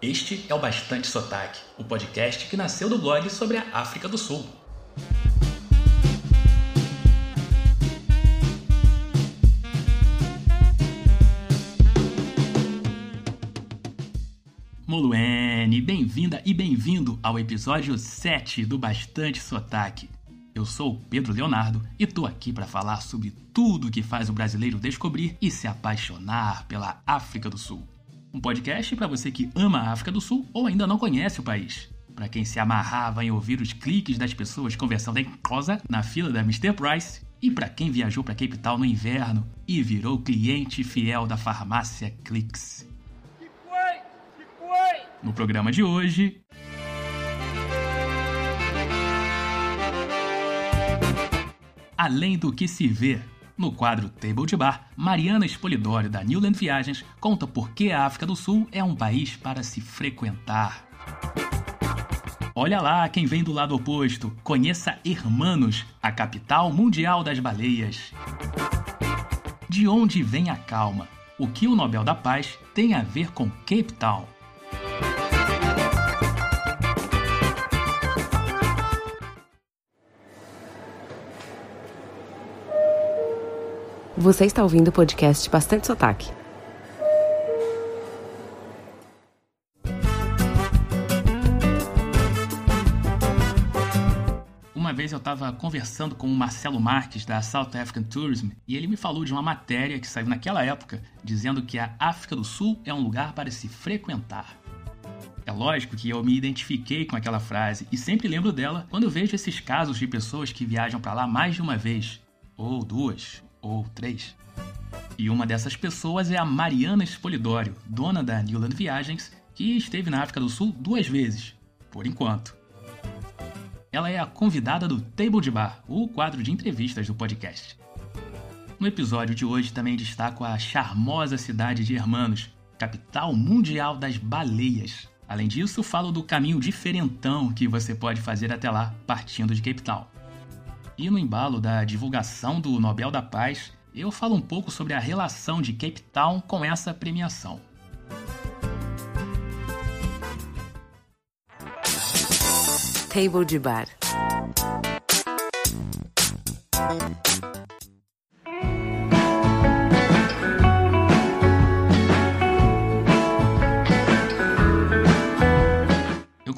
Este é o Bastante Sotaque, o podcast que nasceu do blog sobre a África do Sul. Moluene, bem-vinda e bem-vindo ao episódio 7 do Bastante Sotaque. Eu sou o Pedro Leonardo e tô aqui para falar sobre tudo que faz o brasileiro descobrir e se apaixonar pela África do Sul. Um podcast para você que ama a África do Sul ou ainda não conhece o país. Para quem se amarrava em ouvir os cliques das pessoas conversando em prosa na fila da Mr. Price. E para quem viajou para Cape Town no inverno e virou cliente fiel da farmácia Clicks. No programa de hoje. Além do que se vê no quadro Table de Bar, Mariana Espolidório, da Newland Viagens, conta por que a África do Sul é um país para se frequentar. Olha lá quem vem do lado oposto. Conheça Hermanos, a capital mundial das baleias. De onde vem a calma? O que o Nobel da Paz tem a ver com Cape Town? Você está ouvindo o podcast Bastante Sotaque. Uma vez eu estava conversando com o Marcelo Marques da South African Tourism e ele me falou de uma matéria que saiu naquela época dizendo que a África do Sul é um lugar para se frequentar. É lógico que eu me identifiquei com aquela frase e sempre lembro dela quando vejo esses casos de pessoas que viajam para lá mais de uma vez, ou duas, ou três. E uma dessas pessoas é a Mariana Espolidório, dona da Newland Viagens, que esteve na África do Sul duas vezes, por enquanto. Ela é a convidada do Table de Bar, o quadro de entrevistas do podcast. No episódio de hoje também destaco a charmosa cidade de Hermanos, capital mundial das baleias. Além disso, falo do caminho diferentão que você pode fazer até lá, partindo de Cape Town. E no embalo da divulgação do Nobel da Paz, eu falo um pouco sobre a relação de Cape Town com essa premiação. Table de Bar.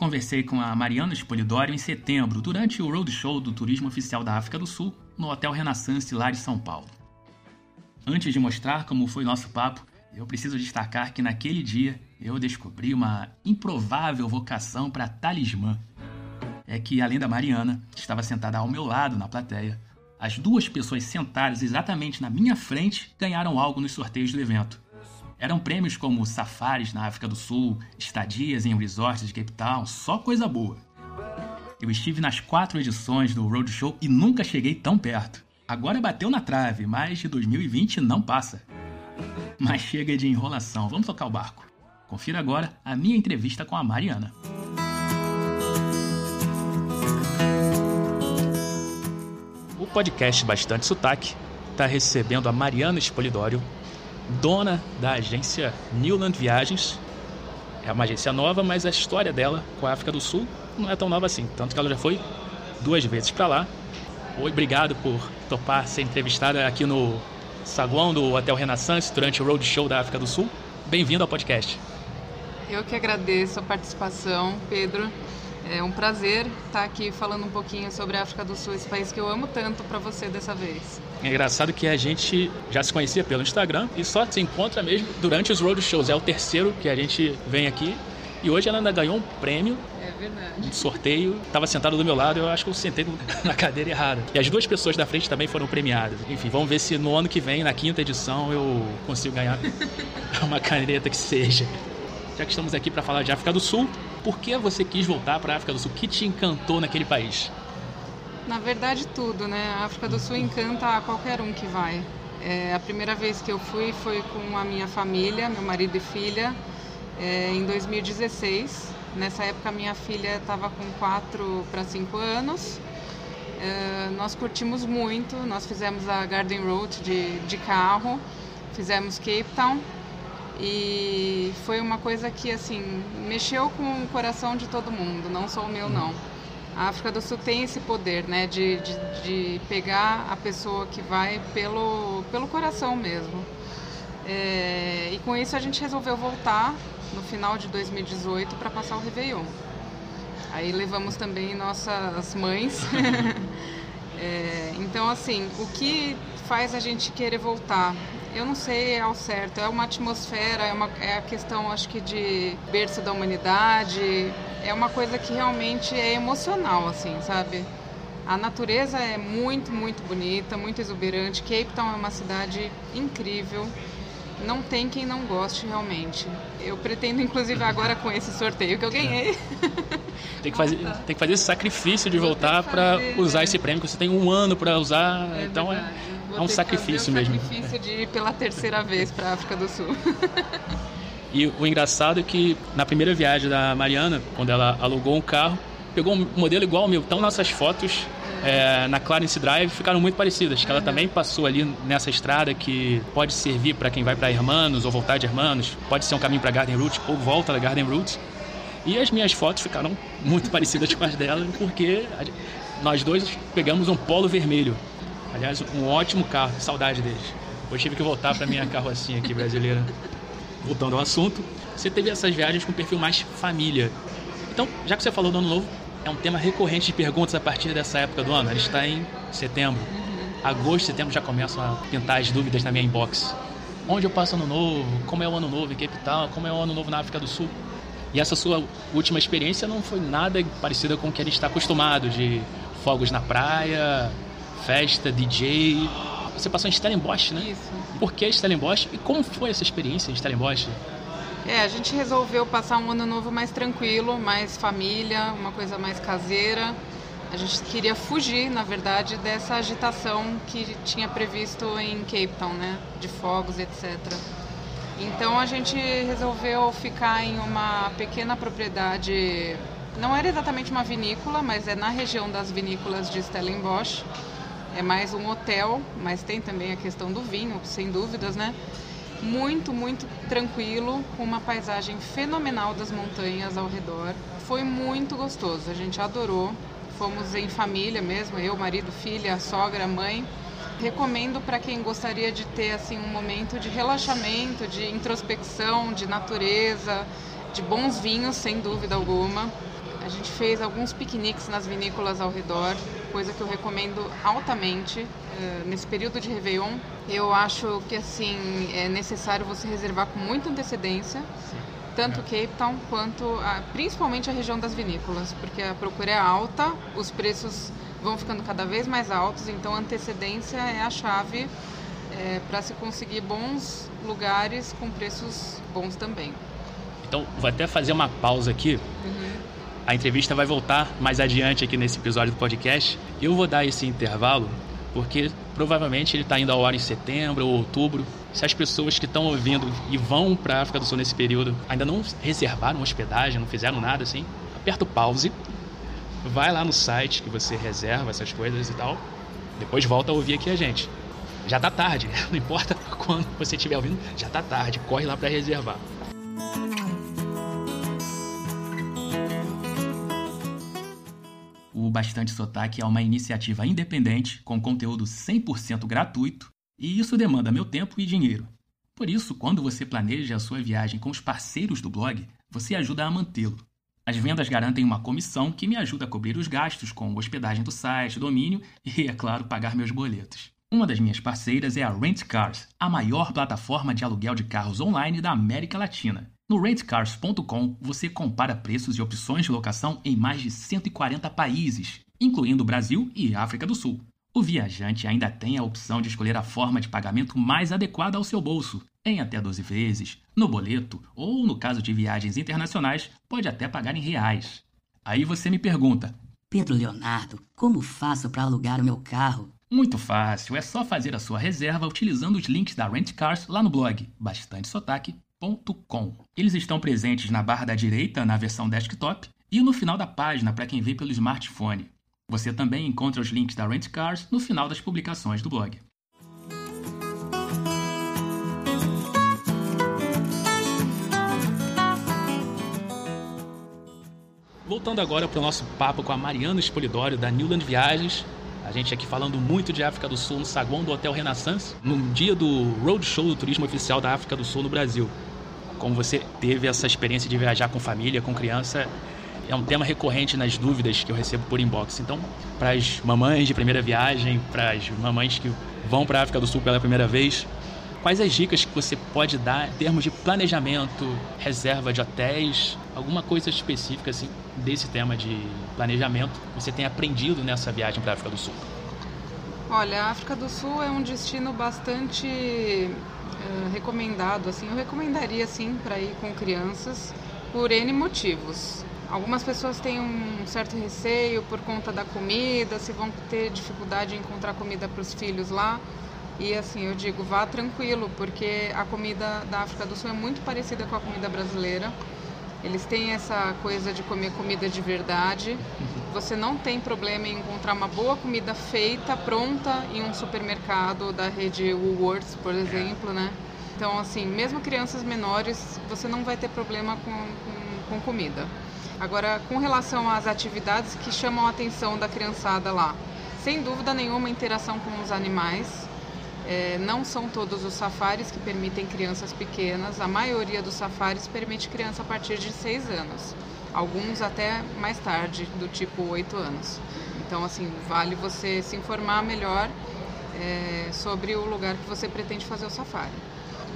Conversei com a Mariana Espolidório em setembro, durante o roadshow do Turismo Oficial da África do Sul, no Hotel Renaissance lá de São Paulo. Antes de mostrar como foi nosso papo, eu preciso destacar que naquele dia eu descobri uma improvável vocação para talismã. É que, além da Mariana, que estava sentada ao meu lado na plateia, as duas pessoas sentadas exatamente na minha frente ganharam algo nos sorteios do evento. Eram prêmios como safaris na África do Sul, estadias em resorts de Cape Town, só coisa boa. Eu estive nas quatro edições do Roadshow e nunca cheguei tão perto. Agora bateu na trave, mas de 2020 não passa. Mas chega de enrolação, vamos tocar o barco. Confira agora a minha entrevista com a Mariana. O podcast Bastante Sotaque está recebendo a Mariana Espolidório, dona da agência Newland Viagens. É uma agência nova, mas a história dela com a África do Sul não é tão nova assim. Tanto que ela já foi duas vezes para lá. Oi, obrigado por topar ser entrevistada aqui no saguão do Hotel Renaissance durante o Roadshow da África do Sul. Bem-vindo ao podcast. Eu que agradeço a participação, Pedro. É um prazer estar aqui falando um pouquinho sobre a África do Sul, esse país que eu amo tanto para você dessa vez. É engraçado que a gente já se conhecia pelo Instagram e só se encontra mesmo durante os roadshows. É o terceiro que a gente vem aqui e hoje ela ainda ganhou um prêmio É verdade. um sorteio. Estava sentado do meu lado, eu acho que eu sentei na cadeira errada. E as duas pessoas da frente também foram premiadas. Enfim, vamos ver se no ano que vem, na quinta edição, eu consigo ganhar uma caneta que seja. Já que estamos aqui para falar de África do Sul, por que você quis voltar para a África do Sul? O que te encantou naquele país? Na verdade, tudo, né? A África do Sul encanta a qualquer um que vai. É, a primeira vez que eu fui foi com a minha família, meu marido e filha, é, em 2016. Nessa época, minha filha estava com 4 para 5 anos. É, nós curtimos muito, nós fizemos a Garden Road de, de carro, fizemos Cape Town E foi uma coisa que assim mexeu com o coração de todo mundo, não só o meu não. A África do Sul tem esse poder, né, de, de, de pegar a pessoa que vai pelo, pelo coração mesmo. É, e com isso a gente resolveu voltar no final de 2018 para passar o Réveillon. Aí levamos também nossas mães. é, então, assim, o que faz a gente querer voltar? Eu não sei ao certo, é uma atmosfera, é, uma, é a questão, acho que, de berço da humanidade, é uma coisa que realmente é emocional, assim, sabe? A natureza é muito, muito bonita, muito exuberante. Cape Town é uma cidade incrível não tem quem não goste realmente. Eu pretendo, inclusive, agora com esse sorteio que eu ganhei. Tem que fazer, tem que fazer esse sacrifício de voltar para usar esse prêmio, que você tem um ano para usar, é então é, é um sacrifício mesmo. sacrifício de ir pela terceira vez para a África do Sul. E o engraçado é que na primeira viagem da Mariana, quando ela alugou um carro, pegou um modelo igual ao meu. Então nossas fotos é, na Clarence Drive ficaram muito parecidas. Que ela também passou ali nessa estrada que pode servir para quem vai para Hermanos ou voltar de Hermanos, pode ser um caminho para Garden Route ou volta da Garden Route. E as minhas fotos ficaram muito parecidas com as dela, porque nós dois pegamos um polo vermelho. Aliás, um ótimo carro, saudade deles. Hoje tive que voltar para minha carrocinha aqui brasileira. Voltando ao assunto, você teve essas viagens com perfil mais família. Então, já que você falou do ano novo, é um tema recorrente de perguntas a partir dessa época do ano. A gente está em setembro. Agosto, setembro já começam a pintar as dúvidas na minha inbox. Onde eu passo ano novo? Como é o ano novo em Cape Town? Como é o ano novo na África do Sul? E essa sua última experiência não foi nada parecida com o que a gente está acostumado de fogos na praia, festa, DJ. Você passou em Stellenbosch, né? Isso. Por que Stellenbosch? E como foi essa experiência em Stellenbosch? É, a gente resolveu passar um ano novo mais tranquilo, mais família, uma coisa mais caseira. A gente queria fugir, na verdade, dessa agitação que tinha previsto em Cape Town, né? De fogos, etc. Então a gente resolveu ficar em uma pequena propriedade. Não era exatamente uma vinícola, mas é na região das vinícolas de Stellenbosch. É mais um hotel, mas tem também a questão do vinho, sem dúvidas, né? muito, muito tranquilo, com uma paisagem fenomenal das montanhas ao redor. Foi muito gostoso, a gente adorou. Fomos em família mesmo, eu, marido, filha, sogra, mãe. Recomendo para quem gostaria de ter assim um momento de relaxamento, de introspecção, de natureza, de bons vinhos, sem dúvida alguma. Gente fez alguns piqueniques nas vinícolas ao redor, coisa que eu recomendo altamente uh, nesse período de Réveillon. Eu acho que assim é necessário você reservar com muita antecedência, Sim. tanto é. Cape Town quanto a, principalmente a região das vinícolas, porque a procura é alta, os preços vão ficando cada vez mais altos, então antecedência é a chave é, para se conseguir bons lugares com preços bons também. Então, vou até fazer uma pausa aqui. Uhum. A entrevista vai voltar mais adiante aqui nesse episódio do podcast. Eu vou dar esse intervalo porque provavelmente ele está indo ao ar em setembro ou outubro. Se as pessoas que estão ouvindo e vão para a África do Sul nesse período ainda não reservaram hospedagem, não fizeram nada assim, aperta o pause, vai lá no site que você reserva essas coisas e tal, depois volta a ouvir aqui a gente. Já tá tarde, não importa quando você estiver ouvindo, já tá tarde, corre lá para reservar. Bastante Sotaque é uma iniciativa independente com conteúdo 100% gratuito e isso demanda meu tempo e dinheiro. Por isso, quando você planeja a sua viagem com os parceiros do blog, você ajuda a mantê-lo. As vendas garantem uma comissão que me ajuda a cobrir os gastos com hospedagem do site, domínio e, é claro, pagar meus boletos. Uma das minhas parceiras é a Rent Cars, a maior plataforma de aluguel de carros online da América Latina. No rentcars.com você compara preços e opções de locação em mais de 140 países, incluindo Brasil e África do Sul. O viajante ainda tem a opção de escolher a forma de pagamento mais adequada ao seu bolso, em até 12 vezes, no boleto ou, no caso de viagens internacionais, pode até pagar em reais. Aí você me pergunta: Pedro Leonardo, como faço para alugar o meu carro? Muito fácil, é só fazer a sua reserva utilizando os links da Rent Cars lá no blog. Bastante sotaque eles estão presentes na barra da direita na versão desktop e no final da página para quem vê pelo smartphone. Você também encontra os links da Rent Cars no final das publicações do blog. Voltando agora para o nosso papo com a Mariana Espolidório da Newland Viagens. A gente aqui falando muito de África do Sul no saguão do Hotel Renaissance, no dia do Roadshow do Turismo Oficial da África do Sul no Brasil. Como você teve essa experiência de viajar com família, com criança, é um tema recorrente nas dúvidas que eu recebo por inbox. Então, para as mamães de primeira viagem, para as mamães que vão para a África do Sul pela primeira vez, quais as dicas que você pode dar em termos de planejamento, reserva de hotéis, alguma coisa específica assim desse tema de planejamento que você tem aprendido nessa viagem para a África do Sul? Olha, a África do Sul é um destino bastante uh, recomendado, assim, eu recomendaria sim para ir com crianças por N motivos. Algumas pessoas têm um certo receio por conta da comida, se vão ter dificuldade em encontrar comida para os filhos lá. E assim, eu digo, vá tranquilo, porque a comida da África do Sul é muito parecida com a comida brasileira. Eles têm essa coisa de comer comida de verdade. Você não tem problema em encontrar uma boa comida feita, pronta em um supermercado da rede Woolworths, por exemplo, né? Então, assim, mesmo crianças menores, você não vai ter problema com, com, com comida. Agora, com relação às atividades que chamam a atenção da criançada lá, sem dúvida nenhuma, interação com os animais. É, não são todos os safaris que permitem crianças pequenas, a maioria dos safaris permite criança a partir de 6 anos, alguns até mais tarde, do tipo 8 anos. Então, assim, vale você se informar melhor é, sobre o lugar que você pretende fazer o safari.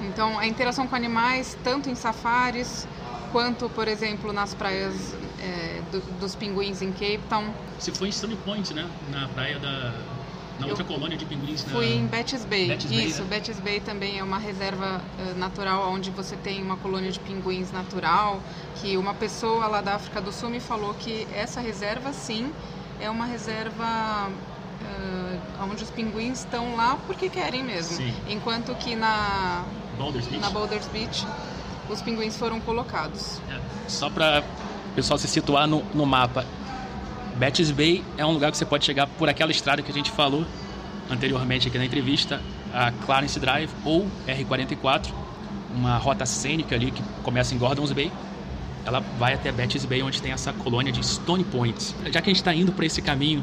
Então, a interação com animais, tanto em safaris quanto, por exemplo, nas praias é, do, dos pinguins em Cape Town. Você foi em Stony Point, né? Na praia da... Na outra colônia de pinguins. Fui na... em Betty's Bay. Betty's Isso, Bay, é. Betty's Bay também é uma reserva uh, natural onde você tem uma colônia de pinguins natural. Que uma pessoa lá da África do Sul me falou que essa reserva, sim, é uma reserva uh, onde os pinguins estão lá porque querem mesmo. Sim. Enquanto que na Boulders Beach, na Boulders Beach os pinguins foram colocados. É. Só para o pessoal se situar no, no mapa, Betty's Bay é um lugar que você pode chegar por aquela estrada que a gente falou anteriormente aqui na entrevista, a Clarence Drive ou R44, uma rota cênica ali que começa em Gordons Bay. Ela vai até Betty's Bay, onde tem essa colônia de Stone Point. Já que a gente está indo para esse caminho,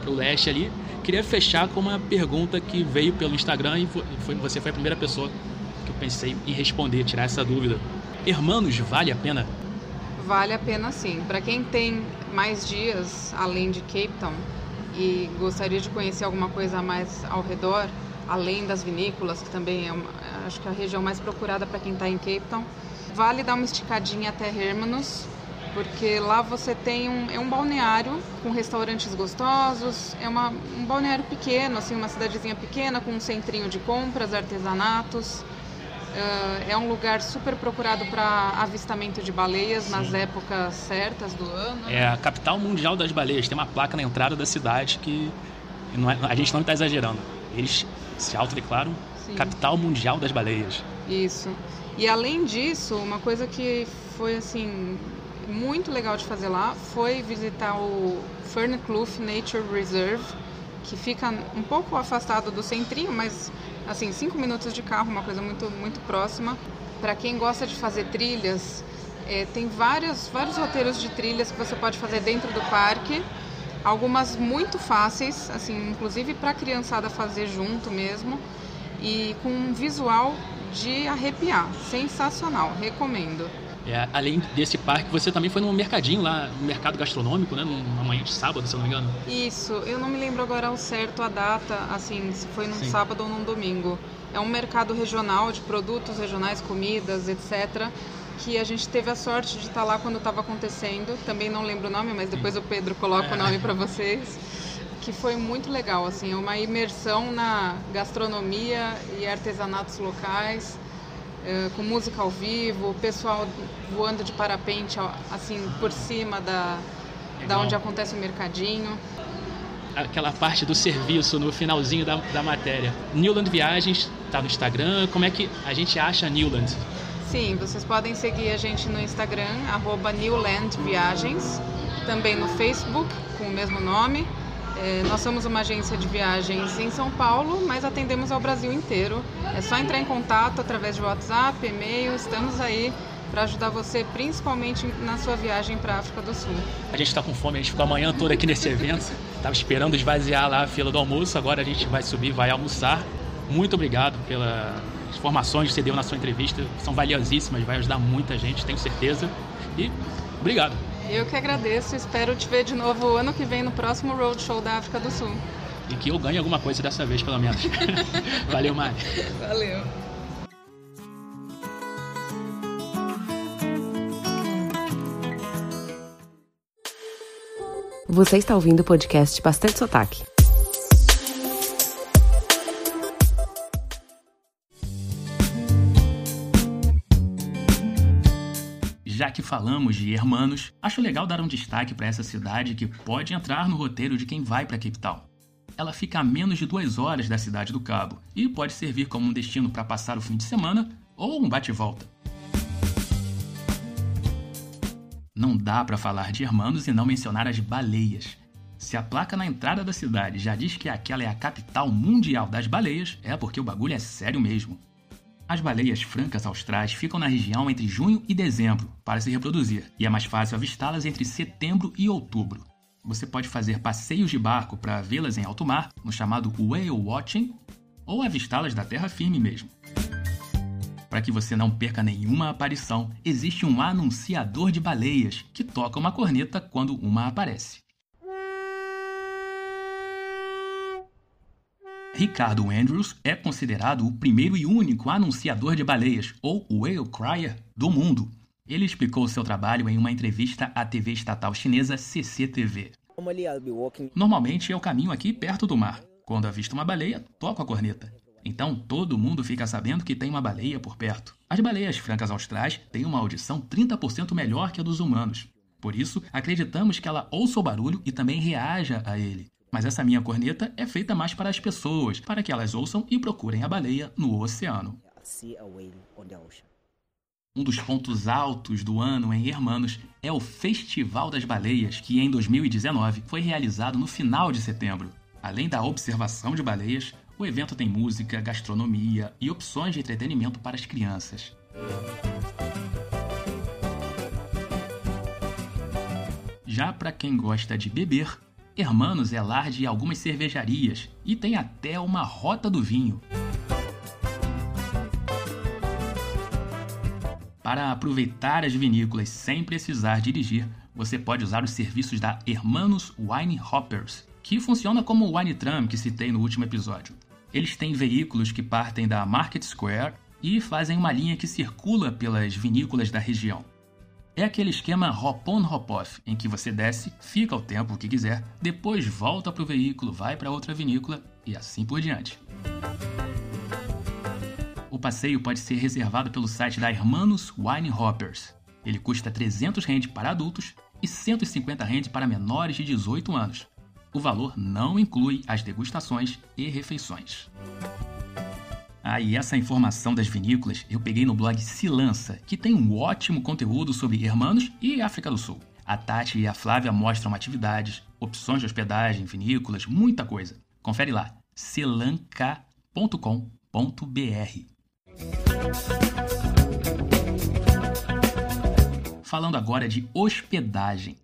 para o leste ali, queria fechar com uma pergunta que veio pelo Instagram e foi, você foi a primeira pessoa que eu pensei em responder, tirar essa dúvida. Hermanos, vale a pena? Vale a pena sim. Para quem tem mais dias além de Cape Town e gostaria de conhecer alguma coisa mais ao redor, além das vinícolas, que também é uma, acho que é a região mais procurada para quem está em Cape Town, vale dar uma esticadinha até Hermanos, porque lá você tem um, é um balneário com restaurantes gostosos, é uma, um balneário pequeno, assim, uma cidadezinha pequena com um centrinho de compras, artesanatos. Uh, é um lugar super procurado para avistamento de baleias Sim. nas épocas certas do ano. É a capital mundial das baleias. Tem uma placa na entrada da cidade que é, a gente não está exagerando. Eles se autodeclaram Sim. capital mundial das baleias. Isso. E além disso, uma coisa que foi assim muito legal de fazer lá foi visitar o Fernclough Nature Reserve, que fica um pouco afastado do centrinho, mas assim, cinco minutos de carro, uma coisa muito, muito próxima. Para quem gosta de fazer trilhas, é, tem vários, vários roteiros de trilhas que você pode fazer dentro do parque. Algumas muito fáceis, assim, inclusive para a criançada fazer junto mesmo. E com um visual de arrepiar. Sensacional, recomendo. É, além desse parque, você também foi num mercadinho lá, no mercado gastronômico, né? Numa manhã de sábado, se eu não me engano. Isso, eu não me lembro agora ao certo a data, assim, se foi num Sim. sábado ou num domingo. É um mercado regional de produtos regionais, comidas, etc. Que a gente teve a sorte de estar lá quando estava acontecendo. Também não lembro o nome, mas depois o Pedro coloca é. o nome para vocês. Que foi muito legal, assim, é uma imersão na gastronomia e artesanatos locais com música ao vivo, pessoal voando de parapente assim por cima da, da onde acontece o mercadinho. Aquela parte do serviço no finalzinho da, da matéria. Newland Viagens está no Instagram. Como é que a gente acha Newland? Sim, vocês podem seguir a gente no Instagram, arroba Newland Viagens, também no Facebook, com o mesmo nome. É, nós somos uma agência de viagens em São Paulo, mas atendemos ao Brasil inteiro. É só entrar em contato através de WhatsApp, e-mail, estamos aí para ajudar você, principalmente na sua viagem para a África do Sul. A gente está com fome, a gente ficou a manhã toda aqui nesse evento, estava esperando esvaziar lá a fila do almoço, agora a gente vai subir, vai almoçar. Muito obrigado pelas informações que você deu na sua entrevista, são valiosíssimas, vai ajudar muita gente, tenho certeza. E obrigado. Eu que agradeço, espero te ver de novo ano que vem no próximo Roadshow da África do Sul. E que eu ganhe alguma coisa dessa vez, pelo menos. Valeu, Mari. Valeu. Você está ouvindo o podcast Bastante Sotaque. Falamos de Hermanos, acho legal dar um destaque para essa cidade que pode entrar no roteiro de quem vai para Cape Town. Ela fica a menos de duas horas da cidade do Cabo e pode servir como um destino para passar o fim de semana ou um bate-volta. Não dá para falar de Hermanos e não mencionar as baleias. Se a placa na entrada da cidade já diz que aquela é a capital mundial das baleias, é porque o bagulho é sério mesmo. As baleias francas austrais ficam na região entre junho e dezembro para se reproduzir, e é mais fácil avistá-las entre setembro e outubro. Você pode fazer passeios de barco para vê-las em alto mar, no chamado whale watching, ou avistá-las da terra firme mesmo. Para que você não perca nenhuma aparição, existe um anunciador de baleias que toca uma corneta quando uma aparece. Ricardo Andrews é considerado o primeiro e único anunciador de baleias, ou whale crier, do mundo. Ele explicou seu trabalho em uma entrevista à TV estatal chinesa CCTV. Normalmente eu caminho aqui perto do mar. Quando avisto uma baleia, toco a corneta. Então todo mundo fica sabendo que tem uma baleia por perto. As baleias francas austrais têm uma audição 30% melhor que a dos humanos. Por isso, acreditamos que ela ouça o barulho e também reaja a ele. Mas essa minha corneta é feita mais para as pessoas, para que elas ouçam e procurem a baleia no oceano. Um dos pontos altos do ano em Hermanos é o Festival das Baleias, que em 2019 foi realizado no final de setembro. Além da observação de baleias, o evento tem música, gastronomia e opções de entretenimento para as crianças. Já para quem gosta de beber, Hermanos é lar de algumas cervejarias e tem até uma rota do vinho. Para aproveitar as vinícolas sem precisar dirigir, você pode usar os serviços da Hermanos Wine Hoppers, que funciona como o Wine Tram que citei no último episódio. Eles têm veículos que partem da Market Square e fazem uma linha que circula pelas vinícolas da região. É aquele esquema hop-on hop-off, em que você desce, fica o tempo que quiser, depois volta para o veículo, vai para outra vinícola e assim por diante. O passeio pode ser reservado pelo site da Hermanos Wine Hoppers. Ele custa 300 rand para adultos e 150 rand para menores de 18 anos. O valor não inclui as degustações e refeições. Ah, e essa informação das vinícolas eu peguei no blog Se Lança, que tem um ótimo conteúdo sobre Hermanos e África do Sul. A Tati e a Flávia mostram atividades, opções de hospedagem, vinícolas, muita coisa. Confere lá, selanca.com.br. Falando agora de hospedagem.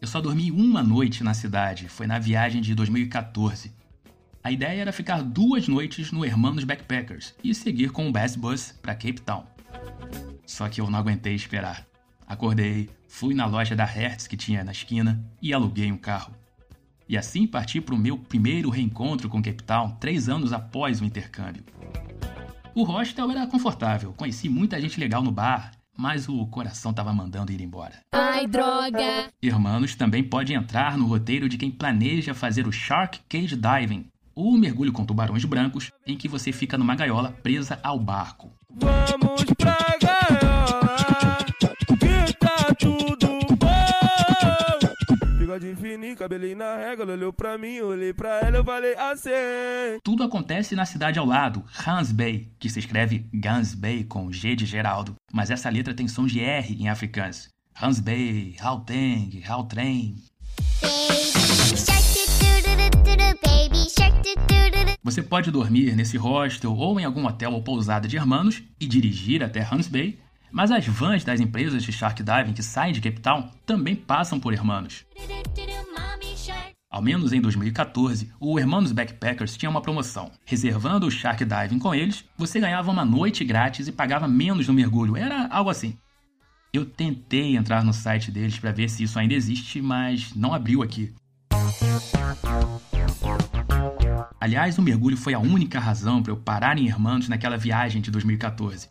Eu só dormi uma noite na cidade, foi na viagem de 2014. A ideia era ficar duas noites no Hermanos Backpackers e seguir com o Bass Bus para Cape Town. Só que eu não aguentei esperar. Acordei, fui na loja da Hertz que tinha na esquina e aluguei um carro. E assim parti para o meu primeiro reencontro com Cape Town três anos após o intercâmbio. O hostel era confortável, conheci muita gente legal no bar, mas o coração estava mandando ir embora. Ai, droga! Hermanos também pode entrar no roteiro de quem planeja fazer o Shark Cage Diving, ou mergulho com tubarões brancos, em que você fica numa gaiola presa ao barco. Vamos pra gaiola, que tá tudo. Bigode fininho, cabelinho na régua, olhou pra mim, olhei pra ela, eu falei assim. Tudo acontece na cidade ao lado, Hans Bay, que se escreve Gans Bay com G de Geraldo, mas essa letra tem som de R em africans. Hans Bay, Gauteng, Gautrem. Você pode dormir nesse hostel ou em algum hotel ou pousada de hermanos e dirigir até Hans Bay, Mas as vans das empresas de shark diving que saem de Cape Town também passam por Hermanos. Ao menos em 2014, o Hermanos Backpackers tinha uma promoção. Reservando o Shark Diving com eles, você ganhava uma noite grátis e pagava menos no mergulho. Era algo assim. Eu tentei entrar no site deles para ver se isso ainda existe, mas não abriu aqui. Aliás, o mergulho foi a única razão para eu parar em Hermanos naquela viagem de 2014.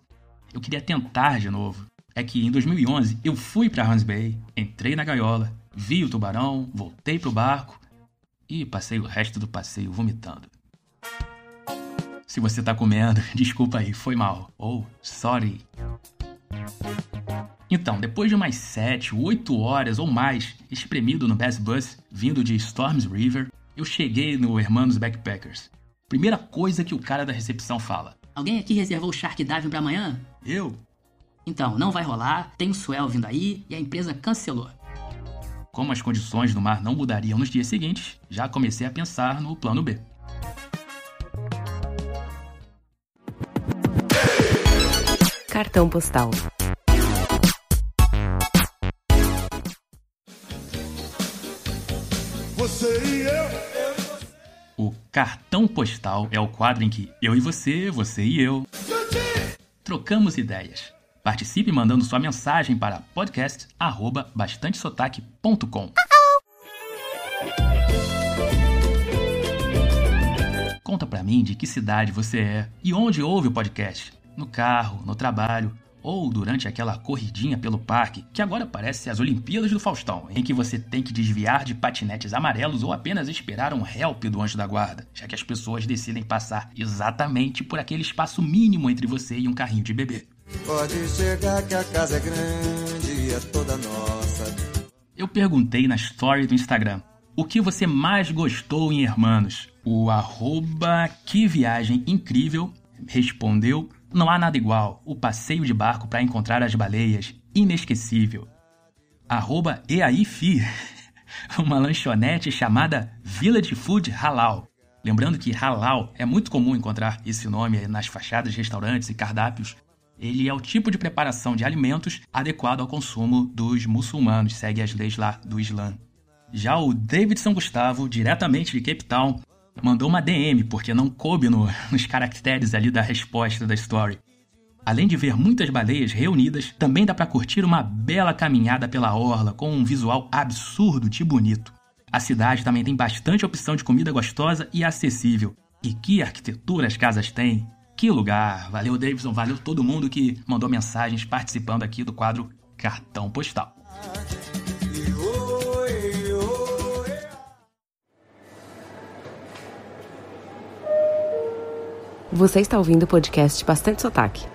Eu queria tentar de novo. É que em 2011 eu fui para Hans Bay, entrei na gaiola, vi o tubarão, voltei pro barco e passei o resto do passeio vomitando. Se você tá comendo, desculpa aí, foi mal. Ou oh, sorry. Então, depois de umas 7, 8 horas ou mais espremido no Bass Bus, vindo de Storms River, eu cheguei no Hermanos Backpackers. Primeira coisa que o cara da recepção fala: Alguém aqui reservou o Shark Dive para amanhã? Eu? Então, não vai rolar, tem o Swell vindo aí e a empresa cancelou. Como as condições do mar não mudariam nos dias seguintes, já comecei a pensar no plano B. Cartão postal. Cartão postal é o quadro em que eu e você, você e eu, trocamos ideias. Participe mandando sua mensagem para podcast@bastantesotaque.com. Conta pra mim de que cidade você é e onde ouve o podcast. No carro, no trabalho ou durante aquela corridinha pelo parque, que agora parece as Olimpíadas do Faustão, em que você tem que desviar de patinetes amarelos ou apenas esperar um help do anjo da guarda, já que as pessoas decidem passar exatamente por aquele espaço mínimo entre você e um carrinho de bebê. Pode chegar que a casa é grande e é toda nossa. Eu perguntei na story do Instagram o que você mais gostou em Hermanos. O arroba que viagem incrível respondeu não há nada igual. O passeio de barco para encontrar as baleias, inesquecível. Arroba EAIFI, uma lanchonete chamada Village Food Halal. Lembrando que halal é muito comum encontrar esse nome nas fachadas de restaurantes e cardápios ele é o tipo de preparação de alimentos adequado ao consumo dos muçulmanos, segue as leis lá do Islã. Já o David São Gustavo, diretamente de Cape Town, mandou uma DM porque não coube no, nos caracteres ali da resposta da story. Além de ver muitas baleias reunidas, também dá para curtir uma bela caminhada pela orla com um visual absurdo de bonito. A cidade também tem bastante opção de comida gostosa e acessível. E que arquitetura as casas têm! Que lugar! Valeu, Davidson, valeu todo mundo que mandou mensagens participando aqui do quadro Cartão Postal. Você está ouvindo o podcast Bastante Sotaque.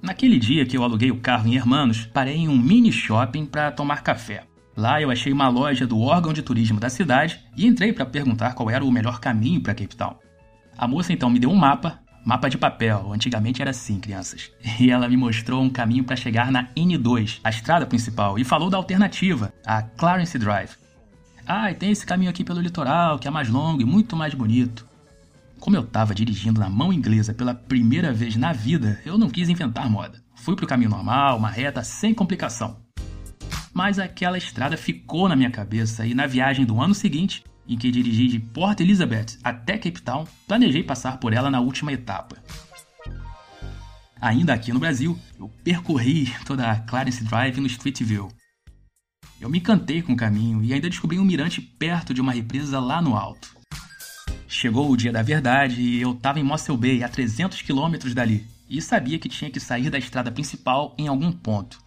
Naquele dia que eu aluguei o carro em Hermanos, parei em um mini shopping para tomar café. Lá eu achei uma loja do órgão de turismo da cidade e entrei para perguntar qual era o melhor caminho para Cape Town. A moça então me deu um mapa, mapa de papel, antigamente era assim, crianças. E ela me mostrou um caminho para chegar na N2, a estrada principal, e falou da alternativa, a Clarence Drive. Ah, e tem esse caminho aqui pelo litoral, que é mais longo e muito mais bonito. Como eu estava dirigindo na mão inglesa pela primeira vez na vida, eu não quis inventar moda. Fui pro caminho normal, uma reta sem complicação mas aquela estrada ficou na minha cabeça e na viagem do ano seguinte, em que dirigi de Port Elizabeth até Cape Town, planejei passar por ela na última etapa. Ainda aqui no Brasil, eu percorri toda a Clarence Drive no Street View. Eu me encantei com o caminho e ainda descobri um mirante perto de uma represa lá no alto. Chegou o dia da verdade e eu estava em Mossel Bay, a 300 quilômetros dali, e sabia que tinha que sair da estrada principal em algum ponto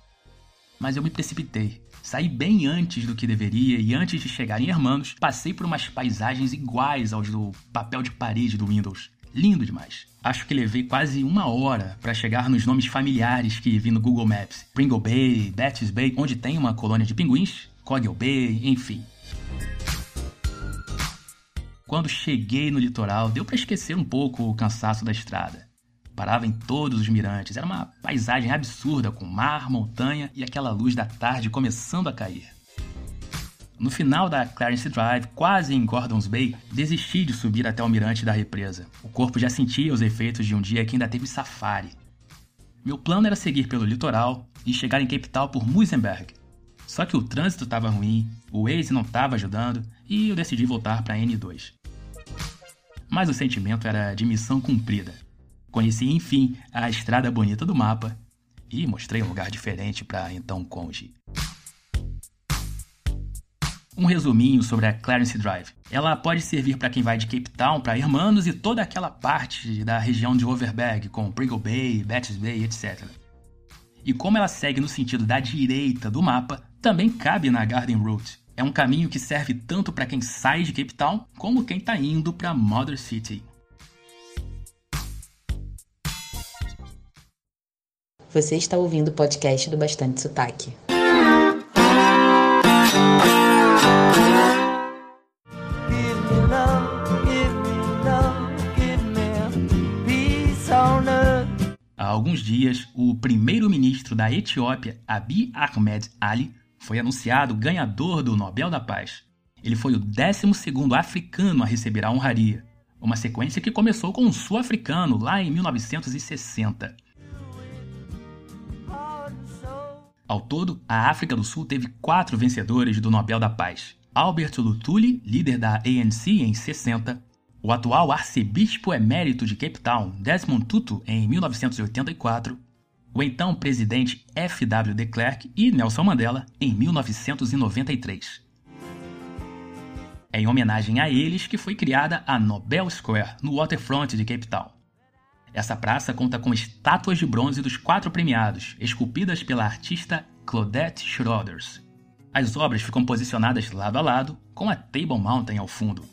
mas eu me precipitei. Saí bem antes do que deveria e antes de chegar em Hermanos, passei por umas paisagens iguais aos do papel de parede do Windows. Lindo demais. Acho que levei quase uma hora para chegar nos nomes familiares que vi no Google Maps. Pringle Bay, Betty's Bay, onde tem uma colônia de pinguins, Coggle Bay, enfim. Quando cheguei no litoral, deu para esquecer um pouco o cansaço da estrada parava em todos os mirantes. Era uma paisagem absurda, com mar, montanha e aquela luz da tarde começando a cair. No final da Clarence Drive, quase em Gordons Bay, desisti de subir até o mirante da represa. O corpo já sentia os efeitos de um dia que ainda teve safari. Meu plano era seguir pelo litoral e chegar em Cape Town por Muizenberg. Só que o trânsito estava ruim, o Waze não estava ajudando e eu decidi voltar para N2. Mas o sentimento era de missão cumprida. Conheci enfim a estrada bonita do mapa e mostrei um lugar diferente para então Conge um resuminho sobre a Clarence Drive. Ela pode servir para quem vai de Cape Town para Hermanos e toda aquela parte da região de Overberg, como Pringle Bay, Betty's Bay, etc. E como ela segue no sentido da direita do mapa, também cabe na Garden Route. É um caminho que serve tanto para quem sai de Cape Town como quem está indo para Mother City. Você está ouvindo o podcast do Bastante Sotaque. Há alguns dias, o primeiro-ministro da Etiópia, Abiy Ahmed Ali, foi anunciado ganhador do Nobel da Paz. Ele foi o 12º africano a receber a honraria, uma sequência que começou com um sul-africano lá em 1960. Ao todo, a África do Sul teve quatro vencedores do Nobel da Paz. Albert Lutuli, líder da ANC em 60, o atual arcebispo emérito de Cape Town, Desmond Tutu, em 1984, o então presidente F.W. de Klerk e Nelson Mandela, em 1993. É em homenagem a eles que foi criada a Nobel Square, no waterfront de Cape Town. Essa praça conta com estátuas de bronze dos quatro premiados, esculpidas pela artista Claudette Schroeders. As obras ficam posicionadas lado a lado, com a Table Mountain ao fundo.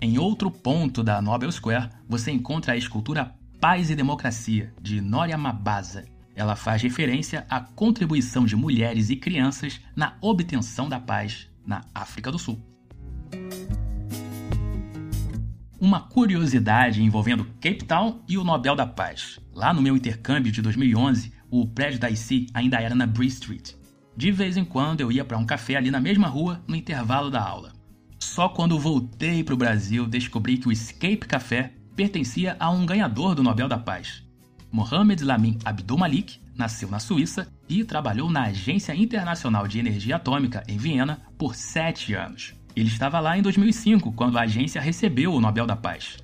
Em outro ponto da Nobel Square, você encontra a escultura Paz e Democracia, de Noria Mabasa. Ela faz referência à contribuição de mulheres e crianças na obtenção da paz na África do Sul. Uma curiosidade envolvendo Cape Town e o Nobel da Paz. Lá no meu intercâmbio de 2011, o prédio da IC ainda era na Bree Street. De vez em quando eu ia para um café ali na mesma rua no intervalo da aula. Só quando voltei para o Brasil descobri que o Escape Café pertencia a um ganhador do Nobel da Paz. Mohamed Lamin Abdul Malik nasceu na Suíça e trabalhou na Agência Internacional de Energia Atômica, em Viena, por sete anos. Ele estava lá em 2005, quando a agência recebeu o Nobel da Paz.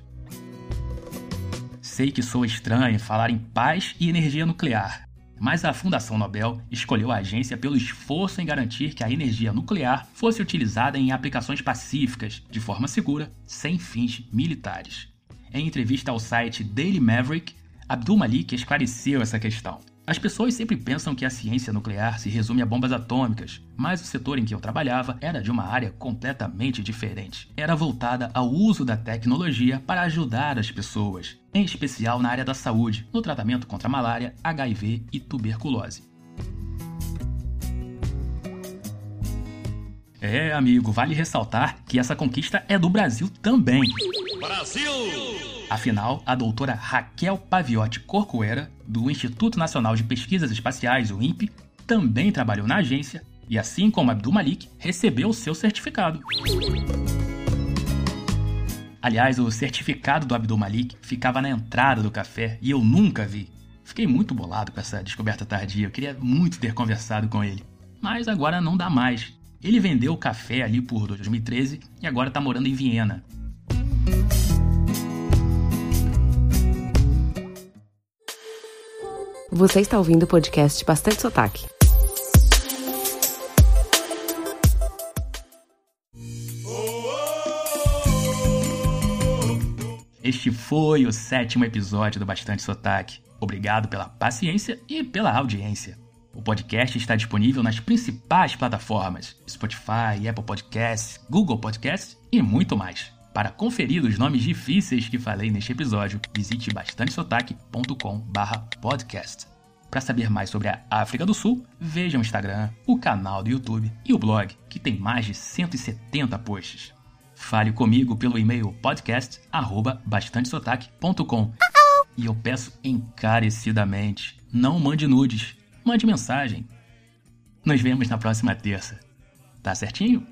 Sei que sou estranho falar em paz e energia nuclear, mas a Fundação Nobel escolheu a agência pelo esforço em garantir que a energia nuclear fosse utilizada em aplicações pacíficas, de forma segura, sem fins militares. Em entrevista ao site Daily Maverick, Abdul Malik esclareceu essa questão. As pessoas sempre pensam que a ciência nuclear se resume a bombas atômicas, mas o setor em que eu trabalhava era de uma área completamente diferente. Era voltada ao uso da tecnologia para ajudar as pessoas, em especial na área da saúde, no tratamento contra malária, HIV e tuberculose. É, amigo, vale ressaltar que essa conquista é do Brasil também. Brasil! Afinal, a doutora Raquel Paviotti Corcoera, do Instituto Nacional de Pesquisas Espaciais, o INPE, também trabalhou na agência e, assim como Abdul Malik, recebeu seu certificado. Aliás, o certificado do Abdul Malik ficava na entrada do café e eu nunca vi. Fiquei muito bolado com essa descoberta tardia, eu queria muito ter conversado com ele. Mas agora não dá mais. Ele vendeu o café ali por 2013 e agora está morando em Viena. Você está ouvindo o podcast Bastante Sotaque. Este foi o sétimo episódio do Bastante Sotaque. Obrigado pela paciência e pela audiência. O podcast está disponível nas principais plataformas: Spotify, Apple Podcasts, Google Podcasts e muito mais. Para conferir os nomes difíceis que falei neste episódio, visite bastantesotaque.com/podcast. Para saber mais sobre a África do Sul, veja o Instagram, o canal do YouTube e o blog, que tem mais de 170 posts. Fale comigo pelo e-mail podcast@bastantesotaque.com. E eu peço encarecidamente, não mande nudes, mande mensagem. Nos vemos na próxima terça. Tá certinho?